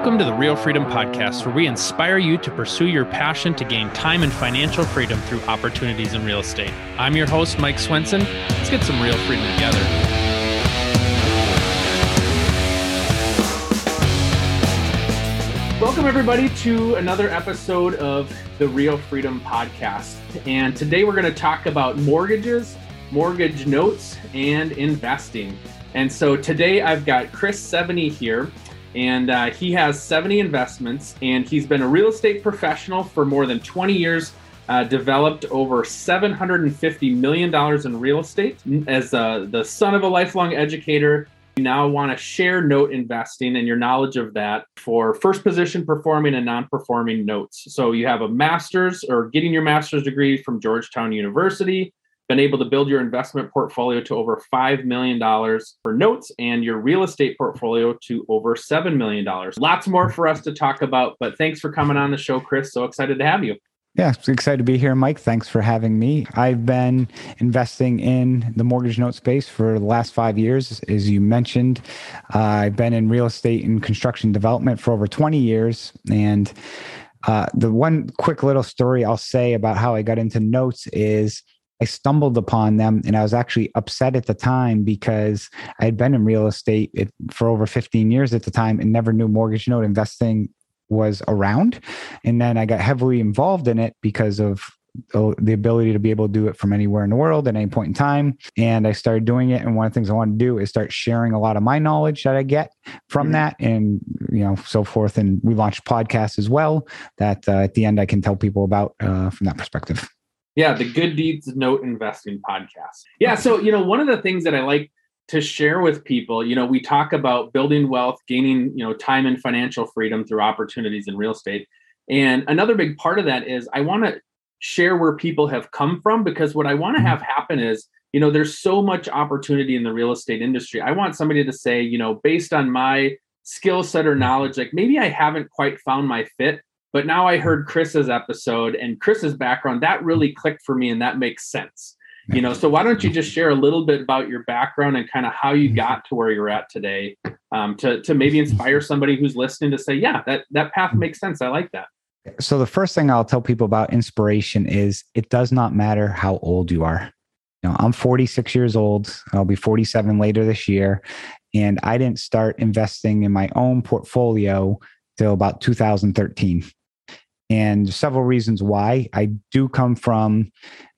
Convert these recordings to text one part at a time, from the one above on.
Welcome to the Real Freedom Podcast, where we inspire you to pursue your passion to gain time and financial freedom through opportunities in real estate. I'm your host, Mike Swenson. Let's get some real freedom together. Welcome, everybody, to another episode of the Real Freedom Podcast. And today we're going to talk about mortgages, mortgage notes, and investing. And so today I've got Chris Seveney here and uh, he has 70 investments and he's been a real estate professional for more than 20 years uh, developed over $750 million in real estate. As uh, the son of a lifelong educator you now want to share note investing and your knowledge of that for first position performing and non-performing notes. So you have a master's or getting your master's degree from georgetown university been able to build your investment portfolio to over $5 million for notes and your real estate portfolio to over $7 million. Lots more for us to talk about, but thanks for coming on the show, Chris. So excited to have you. Yeah, excited to be here, Mike. Thanks for having me. I've been investing in the mortgage note space for the last five years. As you mentioned, uh, I've been in real estate and construction development for over 20 years. And uh, the one quick little story I'll say about how I got into notes is I stumbled upon them and I was actually upset at the time because I had been in real estate for over 15 years at the time and never knew mortgage note investing was around. And then I got heavily involved in it because of the ability to be able to do it from anywhere in the world at any point in time. And I started doing it. And one of the things I want to do is start sharing a lot of my knowledge that I get from mm-hmm. that and, you know, so forth. And we launched podcasts as well that uh, at the end I can tell people about uh, from that perspective. Yeah, the Good Deeds Note Investing podcast. Yeah, so you know, one of the things that I like to share with people, you know, we talk about building wealth, gaining, you know, time and financial freedom through opportunities in real estate. And another big part of that is I want to share where people have come from because what I want to mm-hmm. have happen is, you know, there's so much opportunity in the real estate industry. I want somebody to say, you know, based on my skill set or knowledge, like maybe I haven't quite found my fit, but now I heard Chris's episode and Chris's background. That really clicked for me, and that makes sense. You know, so why don't you just share a little bit about your background and kind of how you got to where you're at today, um, to to maybe inspire somebody who's listening to say, yeah, that that path makes sense. I like that. So the first thing I'll tell people about inspiration is it does not matter how old you are. You know, I'm 46 years old. I'll be 47 later this year, and I didn't start investing in my own portfolio till about 2013 and several reasons why. I do come from,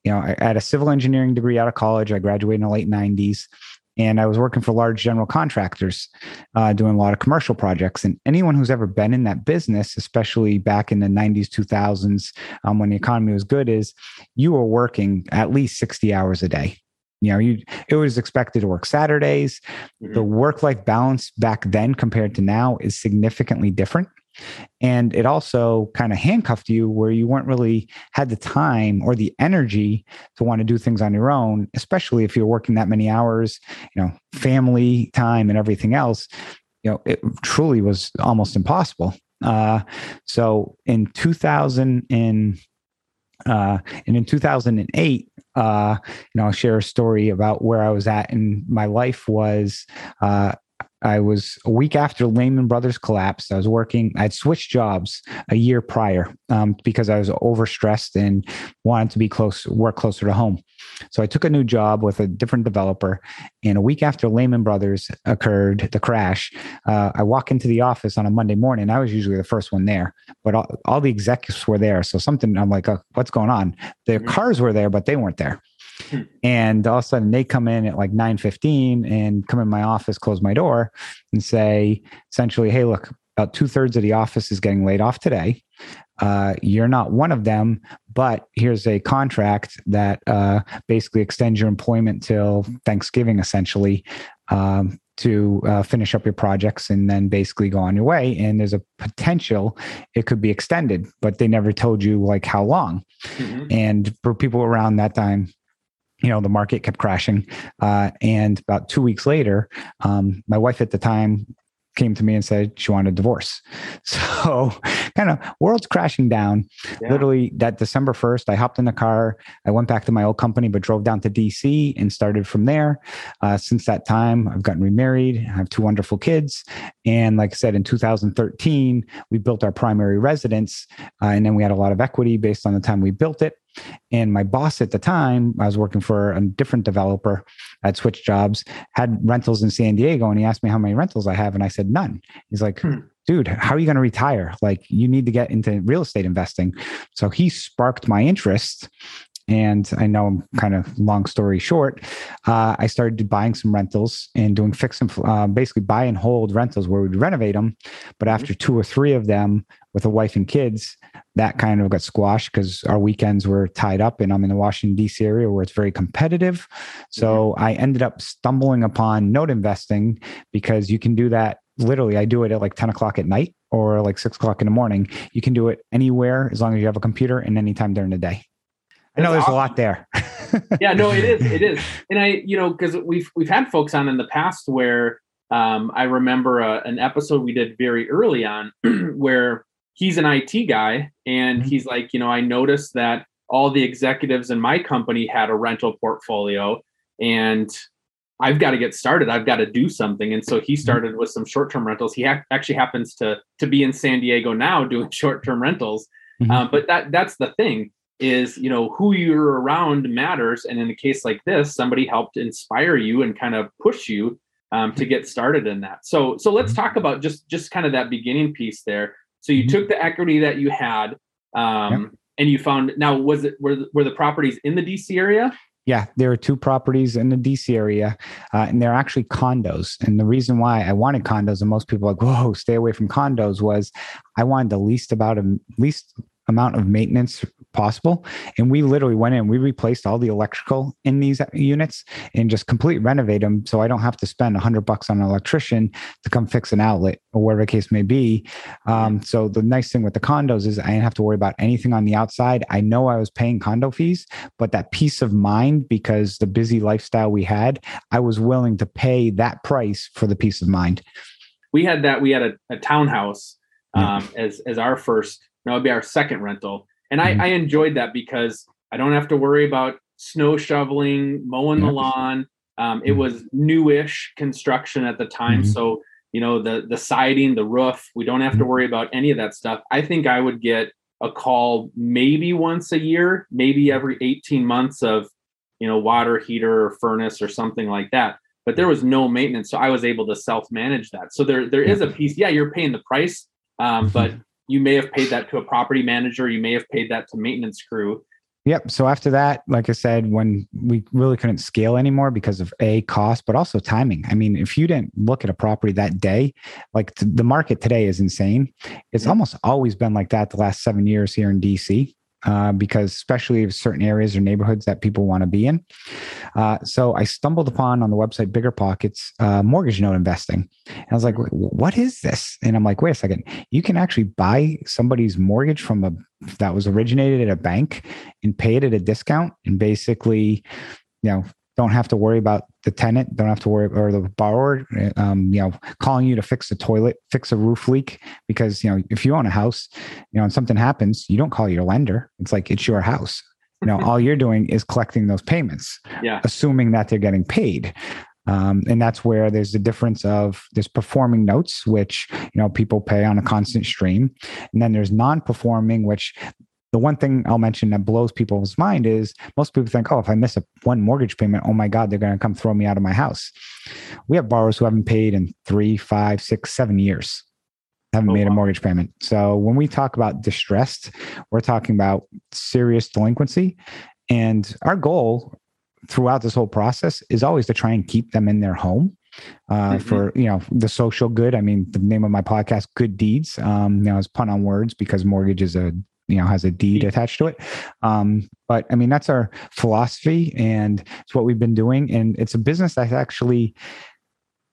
you know, I had a civil engineering degree out of college. I graduated in the late 90s. And I was working for large general contractors, uh, doing a lot of commercial projects. And anyone who's ever been in that business, especially back in the 90s, 2000s, um, when the economy was good, is you were working at least 60 hours a day you know you it was expected to work saturdays mm-hmm. the work life balance back then compared to now is significantly different and it also kind of handcuffed you where you weren't really had the time or the energy to want to do things on your own, especially if you're working that many hours, you know, family time and everything else. You know, it truly was almost impossible. Uh, so in 2000 and uh, and in 2008, uh, you know, I'll share a story about where I was at in my life was uh, I was a week after Lehman Brothers collapsed. I was working, I'd switched jobs a year prior um, because I was overstressed and wanted to be close, work closer to home. So I took a new job with a different developer. And a week after Lehman Brothers occurred, the crash, uh, I walk into the office on a Monday morning. I was usually the first one there, but all, all the executives were there. So something, I'm like, oh, what's going on? Their mm-hmm. cars were there, but they weren't there. And all of a sudden they come in at like 9.15 and come in my office close my door and say essentially hey look about two-thirds of the office is getting laid off today. Uh, you're not one of them but here's a contract that uh, basically extends your employment till thanksgiving essentially um, to uh, finish up your projects and then basically go on your way. And there's a potential it could be extended but they never told you like how long. Mm-hmm. and for people around that time you know the market kept crashing uh, and about two weeks later um, my wife at the time came to me and said she wanted a divorce. So kind of world's crashing down. Yeah. Literally that December 1st, I hopped in the car. I went back to my old company, but drove down to DC and started from there. Uh, since that time, I've gotten remarried. I have two wonderful kids. And like I said, in 2013, we built our primary residence. Uh, and then we had a lot of equity based on the time we built it. And my boss at the time, I was working for a different developer at Switch Jobs, had rentals in San Diego. And he asked me how many rentals I have. And I said, none. He's like, hmm. dude, how are you going to retire? Like, you need to get into real estate investing. So he sparked my interest. And I know I'm kind of long story short. Uh, I started buying some rentals and doing fix and uh, basically buy and hold rentals where we'd renovate them. But mm-hmm. after two or three of them with a wife and kids, that kind of got squashed because our weekends were tied up and I'm in the Washington, D.C. area where it's very competitive. So mm-hmm. I ended up stumbling upon note investing because you can do that literally. I do it at like 10 o'clock at night or like six o'clock in the morning. You can do it anywhere as long as you have a computer and anytime during the day. I know there's awesome. a lot there. yeah, no, it is. It is. And I, you know, because we've we've had folks on in the past where um, I remember a, an episode we did very early on where he's an IT guy and mm-hmm. he's like, you know, I noticed that all the executives in my company had a rental portfolio and I've got to get started. I've got to do something. And so he mm-hmm. started with some short-term rentals. He ha- actually happens to to be in San Diego now doing short-term rentals. Mm-hmm. Um, but that that's the thing is you know who you're around matters. And in a case like this, somebody helped inspire you and kind of push you um, to get started in that. So so let's mm-hmm. talk about just just kind of that beginning piece there. So you mm-hmm. took the equity that you had, um, yep. and you found. Now, was it were were the properties in the DC area? Yeah, there are two properties in the DC area, uh, and they're actually condos. And the reason why I wanted condos, and most people are like, "Whoa, stay away from condos," was I wanted the least about a least amount of maintenance possible. And we literally went in, we replaced all the electrical in these units and just complete renovate them. So I don't have to spend a hundred bucks on an electrician to come fix an outlet or whatever the case may be. Um, so the nice thing with the condos is I didn't have to worry about anything on the outside. I know I was paying condo fees, but that peace of mind, because the busy lifestyle we had, I was willing to pay that price for the peace of mind. We had that, we had a, a townhouse um, yeah. as, as our first, no, it'd be our second rental and I, mm-hmm. I enjoyed that because I don't have to worry about snow shoveling, mowing the lawn. Um, it mm-hmm. was newish construction at the time, mm-hmm. so you know the the siding, the roof. We don't have to mm-hmm. worry about any of that stuff. I think I would get a call maybe once a year, maybe every 18 months of you know water heater or furnace or something like that. But there was no maintenance, so I was able to self manage that. So there there is a piece. Yeah, you're paying the price, um, but mm-hmm you may have paid that to a property manager you may have paid that to maintenance crew. Yep so after that like i said when we really couldn't scale anymore because of a cost but also timing. I mean if you didn't look at a property that day like the market today is insane. It's almost always been like that the last seven years here in dc uh, because especially certain areas or neighborhoods that people want to be in. Uh, so I stumbled upon on the website Bigger Pockets uh, mortgage note investing. And I was like, what is this? And I'm like, wait a second, you can actually buy somebody's mortgage from a that was originated at a bank and pay it at a discount and basically, you know, don't have to worry about the tenant don't have to worry or the borrower um, you know calling you to fix a toilet fix a roof leak because you know if you own a house you know and something happens you don't call your lender. It's like it's your house. You know all you're doing is collecting those payments yeah. assuming that they're getting paid. Um, and that's where there's the difference of there's performing notes which you know people pay on a constant stream. And then there's non-performing which the one thing I'll mention that blows people's mind is most people think, oh, if I miss a one mortgage payment, oh my God, they're going to come throw me out of my house. We have borrowers who haven't paid in three, five, six, seven years, haven't oh, made wow. a mortgage payment. So when we talk about distressed, we're talking about serious delinquency. And our goal throughout this whole process is always to try and keep them in their home. Uh, mm-hmm. for you know the social good. I mean, the name of my podcast, "Good Deeds." Um, you know, it's pun on words because mortgage is a you know has a deed attached to it. Um, but i mean that's our philosophy and it's what we've been doing. And it's a business that's actually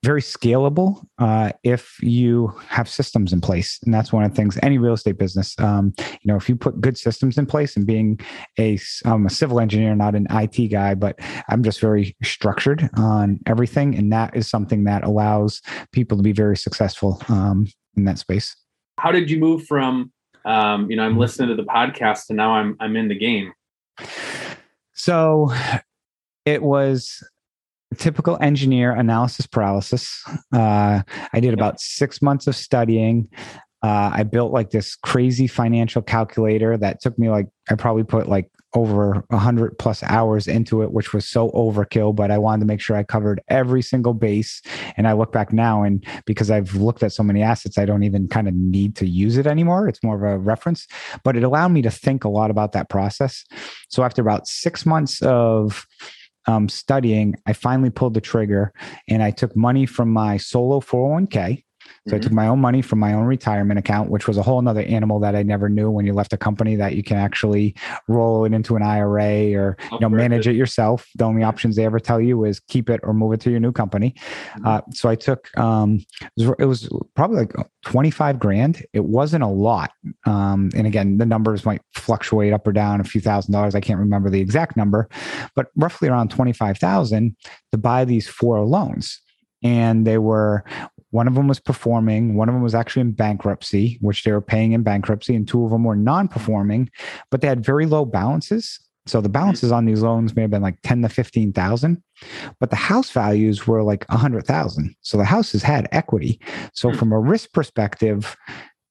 very scalable uh, if you have systems in place. And that's one of the things any real estate business um, you know if you put good systems in place and being a i'm a civil engineer not an it guy but i'm just very structured on everything. And that is something that allows people to be very successful um, in that space. How did you move from um, you know i'm listening to the podcast and now i'm i'm in the game so it was typical engineer analysis paralysis. Uh, I did about six months of studying. Uh, I built like this crazy financial calculator that took me like, I probably put like over a hundred plus hours into it, which was so overkill, but I wanted to make sure I covered every single base. And I look back now and because I've looked at so many assets, I don't even kind of need to use it anymore. It's more of a reference, but it allowed me to think a lot about that process. So after about six months of um, studying, I finally pulled the trigger and I took money from my solo 401k so mm-hmm. I took my own money from my own retirement account, which was a whole nother animal that I never knew when you left a company that you can actually roll it into an IRA or you know manage it yourself. The only options they ever tell you is keep it or move it to your new company. Mm-hmm. Uh, so I took um, it was probably like 25 grand. It wasn't a lot. Um, and again, the numbers might fluctuate up or down a few thousand dollars. I can't remember the exact number, but roughly around 25,000 to buy these four loans and they were one of them was performing, one of them was actually in bankruptcy, which they were paying in bankruptcy, and two of them were non performing, but they had very low balances. So the mm-hmm. balances on these loans may have been like 10 to 15,000, but the house values were like 100,000. So the houses had equity. So hmm. from a risk perspective,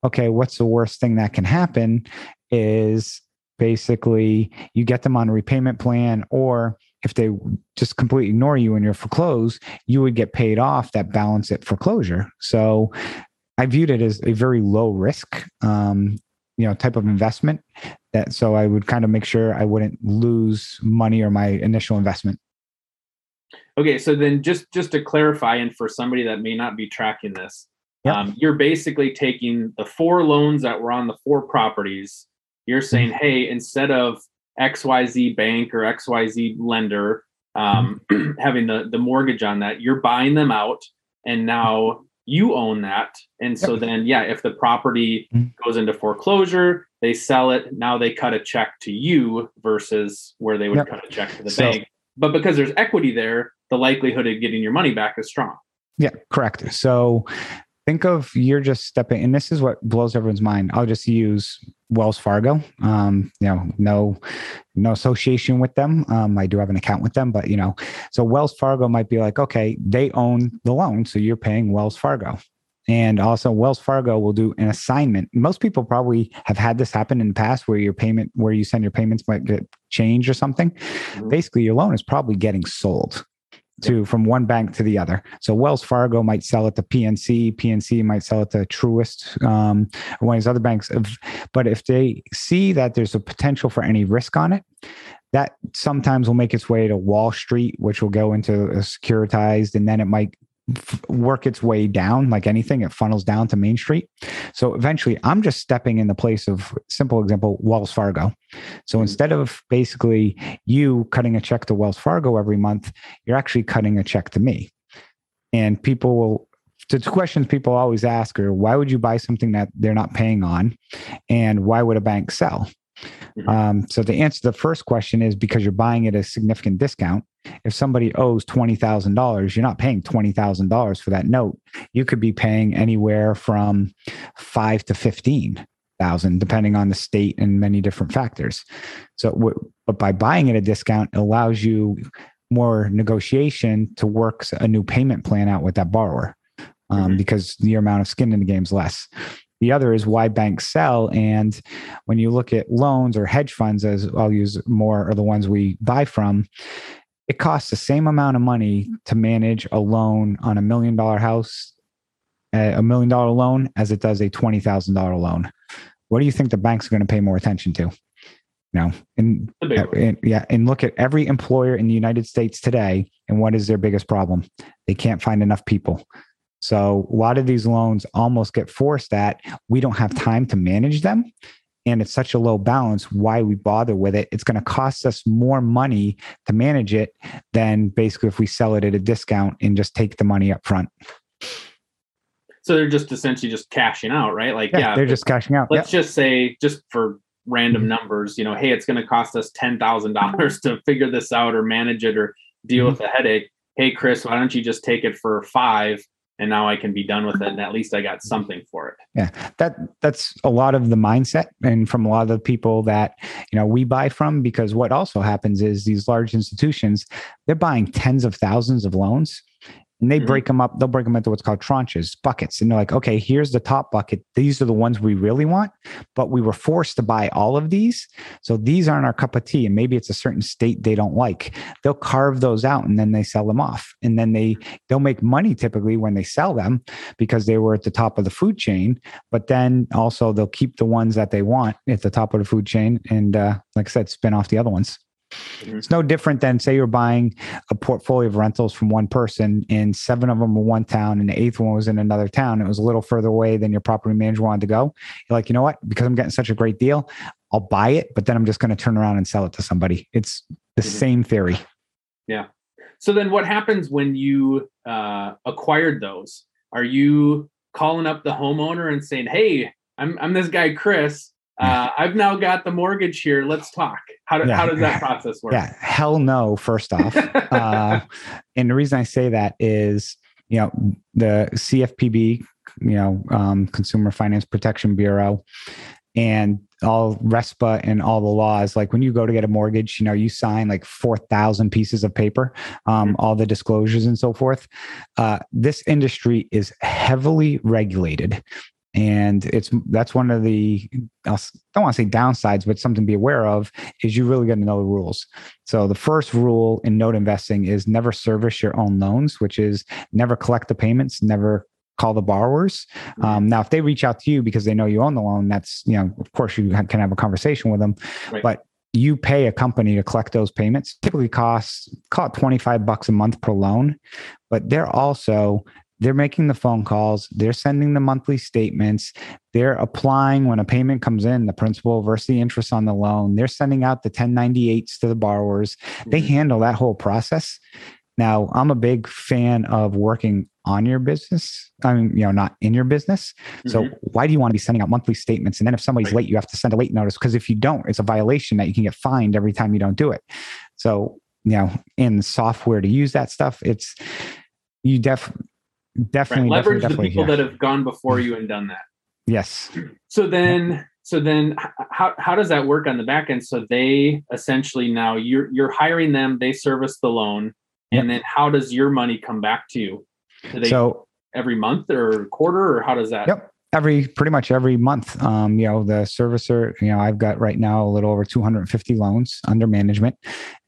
okay, what's the worst thing that can happen is basically you get them on a repayment plan or if they just completely ignore you and you're foreclosed, you would get paid off that balance at foreclosure. So I viewed it as a very low risk, um, you know, type of investment. That so I would kind of make sure I wouldn't lose money or my initial investment. Okay, so then just just to clarify, and for somebody that may not be tracking this, yep. um, you're basically taking the four loans that were on the four properties. You're saying, mm-hmm. hey, instead of XYZ bank or XYZ lender um, having the, the mortgage on that, you're buying them out and now you own that. And so then, yeah, if the property mm-hmm. goes into foreclosure, they sell it. Now they cut a check to you versus where they would yep. cut a check to the so, bank. But because there's equity there, the likelihood of getting your money back is strong. Yeah, correct. So think of you're just stepping and this is what blows everyone's mind i'll just use wells fargo. Um, you know no no association with them. Um, i do have an account with them but you know so wells fargo might be like okay they own the loan so you're paying wells fargo. And also wells fargo will do an assignment. Most people probably have had this happen in the past where your payment where you send your payments might get changed or something. Mm-hmm. basically your loan is probably getting sold to from one bank to the other. So Wells Fargo might sell it to PNC, PNC might sell it to Truist, um, one of these other banks. But if they see that there's a potential for any risk on it, that sometimes will make its way to Wall Street, which will go into a securitized, and then it might work its way down like anything it funnels down to main street so eventually i'm just stepping in the place of simple example wells fargo so mm-hmm. instead of basically you cutting a check to wells fargo every month you're actually cutting a check to me and people will the two questions people always ask are why would you buy something that they're not paying on and why would a bank sell Mm-hmm. Um, so the answer to the first question is because you're buying at a significant discount. If somebody owes twenty thousand dollars, you're not paying twenty thousand dollars for that note. You could be paying anywhere from five to fifteen thousand, depending on the state and many different factors. So, but by buying at a discount, it allows you more negotiation to work a new payment plan out with that borrower um, mm-hmm. because your amount of skin in the game is less. The other is why banks sell. And when you look at loans or hedge funds, as I'll use more, are the ones we buy from, it costs the same amount of money to manage a loan on a million dollar house, a million dollar loan, as it does a $20,000 loan. What do you think the bank's are going to pay more attention to? You know, and, and yeah, and look at every employer in the United States today, and what is their biggest problem? They can't find enough people. So a lot of these loans almost get forced at we don't have time to manage them. And it's such a low balance why we bother with it it's going to cost us more money to manage it than basically if we sell it at a discount and just take the money up front so they're just essentially just cashing out right like yeah, yeah they're just cashing out let's just say just for random mm-hmm. numbers you know hey it's going to cost us $10000 to figure this out or manage it or deal mm-hmm. with the headache hey chris why don't you just take it for five and now I can be done with it and at least I got something for it. Yeah. That that's a lot of the mindset and from a lot of the people that, you know, we buy from because what also happens is these large institutions, they're buying tens of thousands of loans and they mm-hmm. break them up. They'll break them into what's called tranches, buckets. And they're like, okay, here's the top bucket. These are the ones we really want, but we were forced to buy all of these. So these aren't our cup of tea. And maybe it's a certain state they don't like. They'll carve those out and then they sell them off. And then they they'll make money typically when they sell them because they were at the top of the food chain. But then also they'll keep the ones that they want at the top of the food chain and uh, like I said, spin off the other ones. Mm-hmm. It's no different than say you're buying a portfolio of rentals from one person and seven of them were one town and the eighth one was in another town. It was a little further away than your property manager wanted to go. You're like, you know what? Because I'm getting such a great deal, I'll buy it, but then I'm just going to turn around and sell it to somebody. It's the mm-hmm. same theory. Yeah. So then what happens when you uh, acquired those? Are you calling up the homeowner and saying, hey, I'm, I'm this guy, Chris uh, I've now got the mortgage here. Let's talk. How, do, yeah. how does that process work? Yeah, hell no, first off. uh, and the reason I say that is, you know, the CFPB, you know, um, Consumer Finance Protection Bureau, and all RESPA and all the laws. Like when you go to get a mortgage, you know, you sign like 4,000 pieces of paper, um, mm-hmm. all the disclosures and so forth. Uh, this industry is heavily regulated and it's that's one of the I don't want to say downsides, but something to be aware of is you really got to know the rules. So the first rule in note investing is never service your own loans, which is never collect the payments, never call the borrowers. Um, now, if they reach out to you because they know you own the loan, that's you know, of course, you can have a conversation with them, right. but you pay a company to collect those payments typically costs call it 25 bucks a month per loan but they're also they're making the phone calls. They're sending the monthly statements. They're applying when a payment comes in the principal versus the interest on the loan. They're sending out the 1098s to the borrowers. They mm-hmm. handle that whole process. Now i'm a big fan of working on your business i mean you know not in your business. Mm-hmm. so why do you want to be sending out monthly statements? And then if somebody's late you have to send a late notice because if you don't it's a violation that you can get fined every time you don't do it. So you know in software to use that stuff it's you def definitely right. leverage definitely, the people yeah. that have gone before you and done that. Yes. So then, so then, how how does that work on the back end? So they essentially now you're you're hiring them, they service the loan, yep. and then how does your money come back to you? They, so every month or quarter, or how does that? Yep every pretty much every month um, you know the servicer you know i've got right now a little over 250 loans under management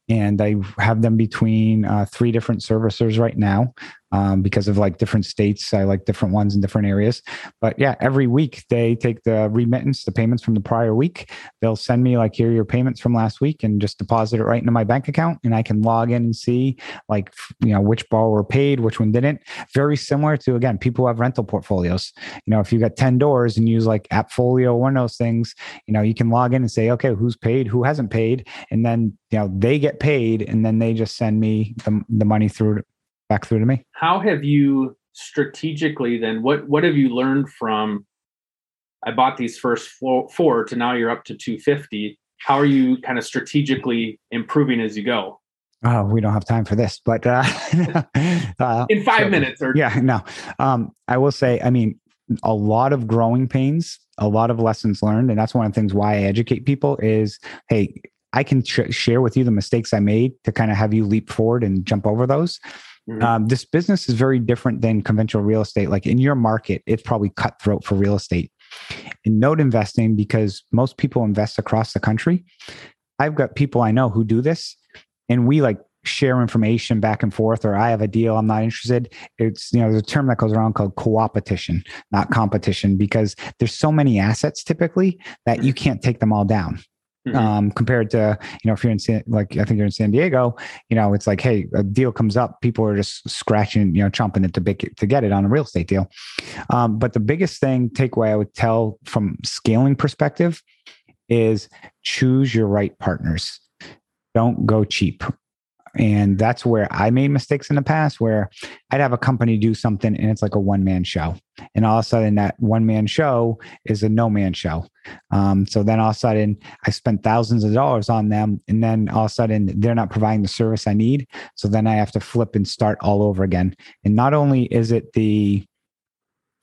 and i have them between uh, three different servicers right now um, because of like different states. I like different ones in different areas. But yeah, every week they take the remittance, the payments from the prior week. They'll send me like, here your payments from last week and just deposit it right into my bank account. And I can log in and see like, you know, which borrower paid, which one didn't. Very similar to, again, people who have rental portfolios. You know, if you got 10 doors and use like Appfolio, or one of those things, you know, you can log in and say, okay, who's paid, who hasn't paid. And then, you know, they get paid and then they just send me the, the money through back through to me. How have you strategically then what what have you learned from I bought these first four, four to now you're up to 250. How are you kind of strategically improving as you go? Oh, we don't have time for this, but uh, uh, in five so, minutes or yeah, no. Um, I will say, I mean, a lot of growing pains, a lot of lessons learned, and that's one of the things why I educate people is, hey, I can sh- share with you the mistakes I made to kind of have you leap forward and jump over those. Mm-hmm. Um, this business is very different than conventional real estate. Like in your market, it's probably cutthroat for real estate. In note investing, because most people invest across the country, I've got people I know who do this, and we like share information back and forth or i have a deal i'm not interested it's you know there's a term that goes around called co-opetition not competition because there's so many assets typically that you can't take them all down Mm-hmm. Um, compared to you know if you're in San, like I think you're in San Diego, you know it's like hey a deal comes up, people are just scratching you know chomping it to big, to get it on a real estate deal. Um, but the biggest thing takeaway I would tell from scaling perspective is choose your right partners. Don't go cheap. And that's where I made mistakes in the past where I'd have a company do something and it's like a one man show. And all of a sudden, that one man show is a no man show. Um, so then all of a sudden, I spent thousands of dollars on them. And then all of a sudden, they're not providing the service I need. So then I have to flip and start all over again. And not only is it the,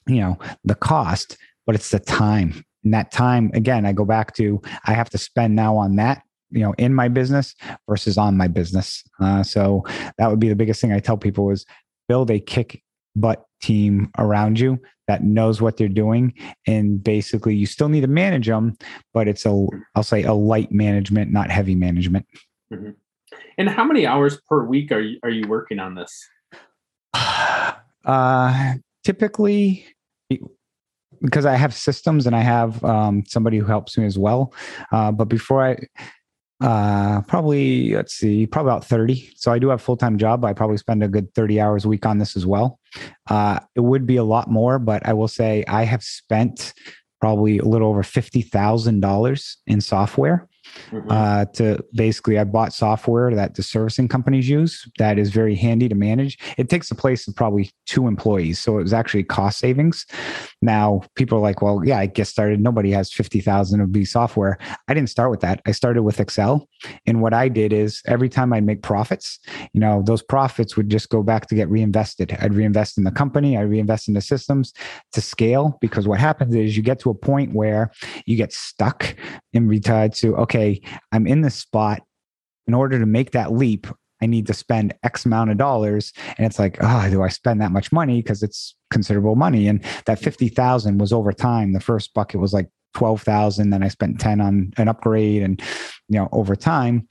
you know, the cost, but it's the time. And that time, again, I go back to I have to spend now on that you know in my business versus on my business uh, so that would be the biggest thing i tell people is build a kick butt team around you that knows what they're doing and basically you still need to manage them but it's a i'll say a light management not heavy management mm-hmm. and how many hours per week are you are you working on this uh typically because I have systems and I have um, somebody who helps me as well. Uh, but before I, uh, probably let's see, probably about 30. So I do have a full-time job. I probably spend a good 30 hours a week on this as well. Uh, it would be a lot more, but I will say I have spent probably a little over $50,000 in software mm-hmm. uh, to basically I bought software that the servicing companies use that is very handy to manage. It takes the place of probably two employees, so it was actually cost savings. Now people are like, well, yeah, I get started. Nobody has fifty thousand of B software. I didn't start with that. I started with Excel, and what I did is every time I'd make profits, you know, those profits would just go back to get reinvested. I'd reinvest in the company. I reinvest in the systems to scale because what happens is you get to a point where you get stuck in regard to okay okay, I'm in this spot. In order to make that leap, I need to spend X amount of dollars. And it's like, oh, do I spend that much money? Because it's considerable money. And that 50,000 was over time. The first bucket was like 12,000. Then I spent 10 on an upgrade and, you know, over time.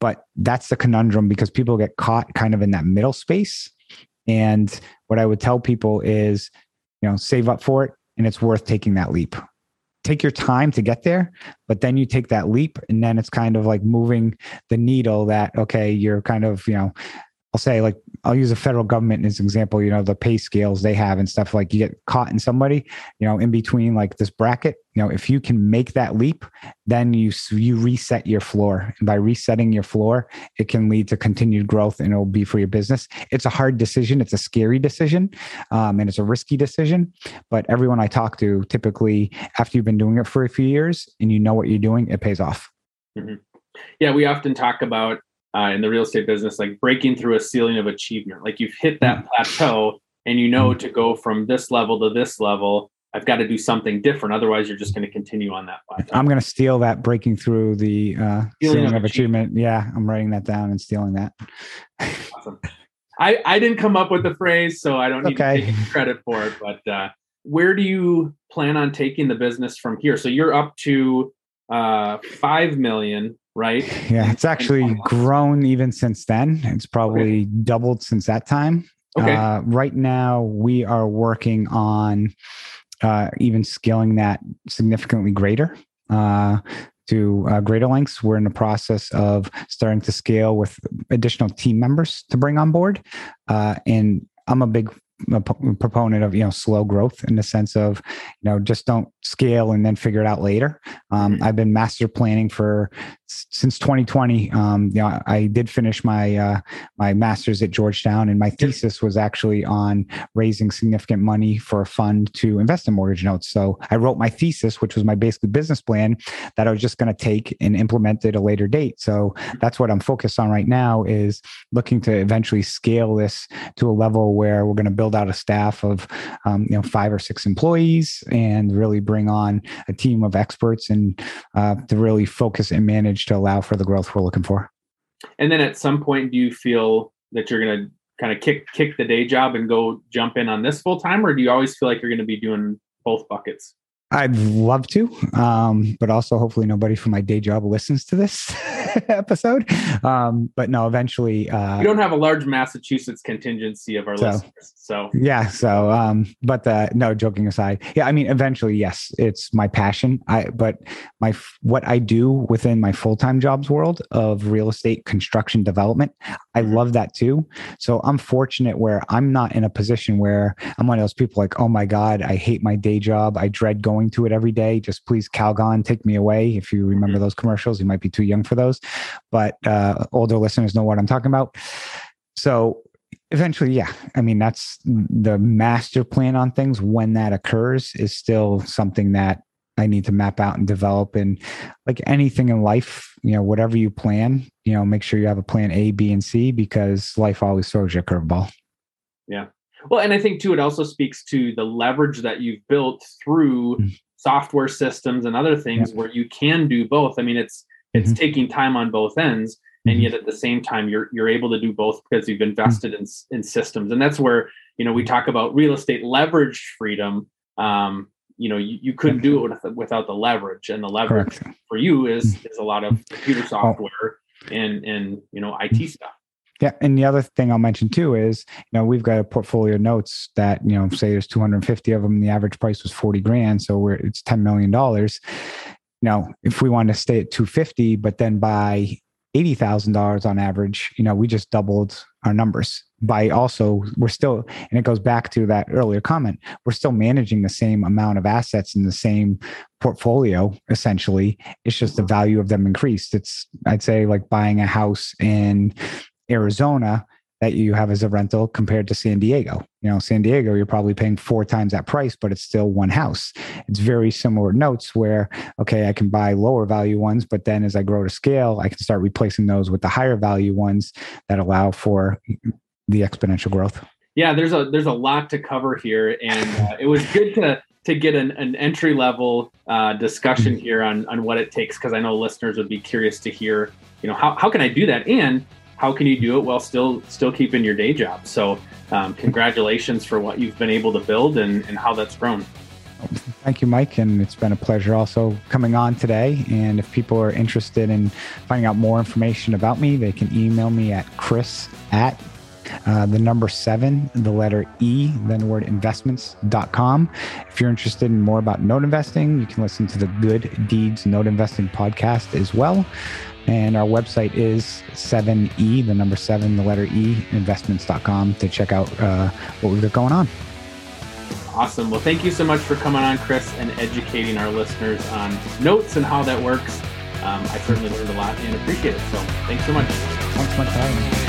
But that's the conundrum because people get caught kind of in that middle space. And what I would tell people is, you know, save up for it and it's worth taking that leap take your time to get there, but then you take that leap and then it's kind of like moving the needle that, okay, you're kind of, you know, I'll say like I'll use the federal government as an example. You know the pay scales they have and stuff like you get caught in somebody, you know, in between like this bracket. You know, if you can make that leap, then you you reset your floor, and by resetting your floor, it can lead to continued growth, and it'll be for your business. It's a hard decision. It's a scary decision, um, and it's a risky decision. But everyone I talk to, typically after you've been doing it for a few years and you know what you're doing, it pays off. Mm-hmm. Yeah, we often talk about uh, in the real estate business, like breaking through a ceiling of achievement. Like you've hit that mm. plateau and you know mm. to go from this level to this level, I've got to do something different. Otherwise, you're just going to continue on that plateau. I'm going to steal that breaking through the uh, ceiling, of, of achievement. achievement. Yeah, I'm writing that down and stealing that. awesome. I, I didn't come up with the phrase, so I don't need okay. to take credit for it. But uh, where do you plan on taking the business from here? So you're up to uh, five million right? Yeah, it's actually grown even since then. It's probably okay. doubled since that time. Okay. Uh, right now, we are working on uh, even scaling that significantly greater. Uh, to uh, greater lengths. We're in the process of starting to scale with additional team members to bring on board. Uh, and I'm a big a proponent of you know slow growth in the sense of you know just don't scale and then figure it out later. Um, mm-hmm. i've been master planning for since 2020 um, you know i did finish my uh, my master's at georgetown and my thesis was actually on raising significant money for a fund to invest in mortgage notes. So i wrote my thesis which was my basically business plan that i was just going to take and implement at a later date. So that's what i'm focused on right now is looking to eventually scale this to a level where we're going to build out a staff of um, you know five or six employees and really bring on a team of experts and uh, to really focus and manage manage to allow for the growth we're looking for. And then at some point, do you feel that you're going to kind of kick kick the day job and go jump in on this full time, or do you always feel like you're going to be doing both buckets? I'd love to, um, but also hopefully nobody from my day job listens to this episode. Um, but no, eventually, uh, we don't have a large Massachusetts contingency of our so, listeners. So yeah, so um, but uh, no, joking aside, yeah, I mean, eventually, yes, it's my passion. I but my what I do within my full time jobs world of real estate construction development, I mm-hmm. love that too. So I'm fortunate where I'm not in a position where I'm one of those people like, oh my god, I hate my day job. I dread going going to it every day. Just please, Calgon, take me away. If you remember mm-hmm. those commercials, you might be too young for those, but uh, older listeners know what I'm talking about. So eventually, yeah. I mean, that's the master plan on things. When that occurs, is still something that I need to map out and develop. And like anything in life, you know, whatever you plan, you know, make sure you have a plan A, B, and C because life always throws you a curveball. Yeah. Well, and I think too, it also speaks to the leverage that you've built through mm-hmm. software systems and other things where you can do both. I mean, it's it's mm-hmm. taking time on both ends, and mm-hmm. yet at the same time, you're you're able to do both because you've invested in in systems, and that's where you know we talk about real estate leverage freedom. Um, you know, you, you couldn't do it without the leverage, and the leverage Correct. for you is is a lot of computer oh. software and and you know IT stuff. Yeah, and the other thing I'll mention too is, you know, we've got a portfolio of notes that you know, say there's 250 of them. The average price was 40 grand, so we're it's 10 million dollars. Now, if we want to stay at 250, but then buy eighty thousand dollars on average, you know, we just doubled our numbers by also we're still and it goes back to that earlier comment we're still managing the same amount of assets in the same portfolio essentially it's just the value of them increased it's i'd say like buying a house in Arizona that you have as a rental compared to San Diego. You know, San Diego, you're probably paying four times that price, but it's still one house. It's very similar notes where, okay, I can buy lower value ones, but then as I grow to scale, I can start replacing those with the higher value ones that allow for the exponential growth. Yeah, there's a there's a lot to cover here, and uh, it was good to to get an, an entry level uh, discussion mm-hmm. here on on what it takes because I know listeners would be curious to hear, you know, how how can I do that and how can you do it while still still keeping your day job? So, um, congratulations for what you've been able to build and, and how that's grown. Thank you, Mike. And it's been a pleasure also coming on today. And if people are interested in finding out more information about me, they can email me at chris at uh, the number seven, the letter E, then the word investments.com. If you're interested in more about note investing, you can listen to the Good Deeds Note Investing podcast as well. And our website is 7E, the number seven, the letter E, investments.com to check out uh, what we've got going on. Awesome. Well, thank you so much for coming on, Chris, and educating our listeners on notes and how that works. Um, I certainly learned a lot and appreciate it. So thanks so much. Thanks so much for having me.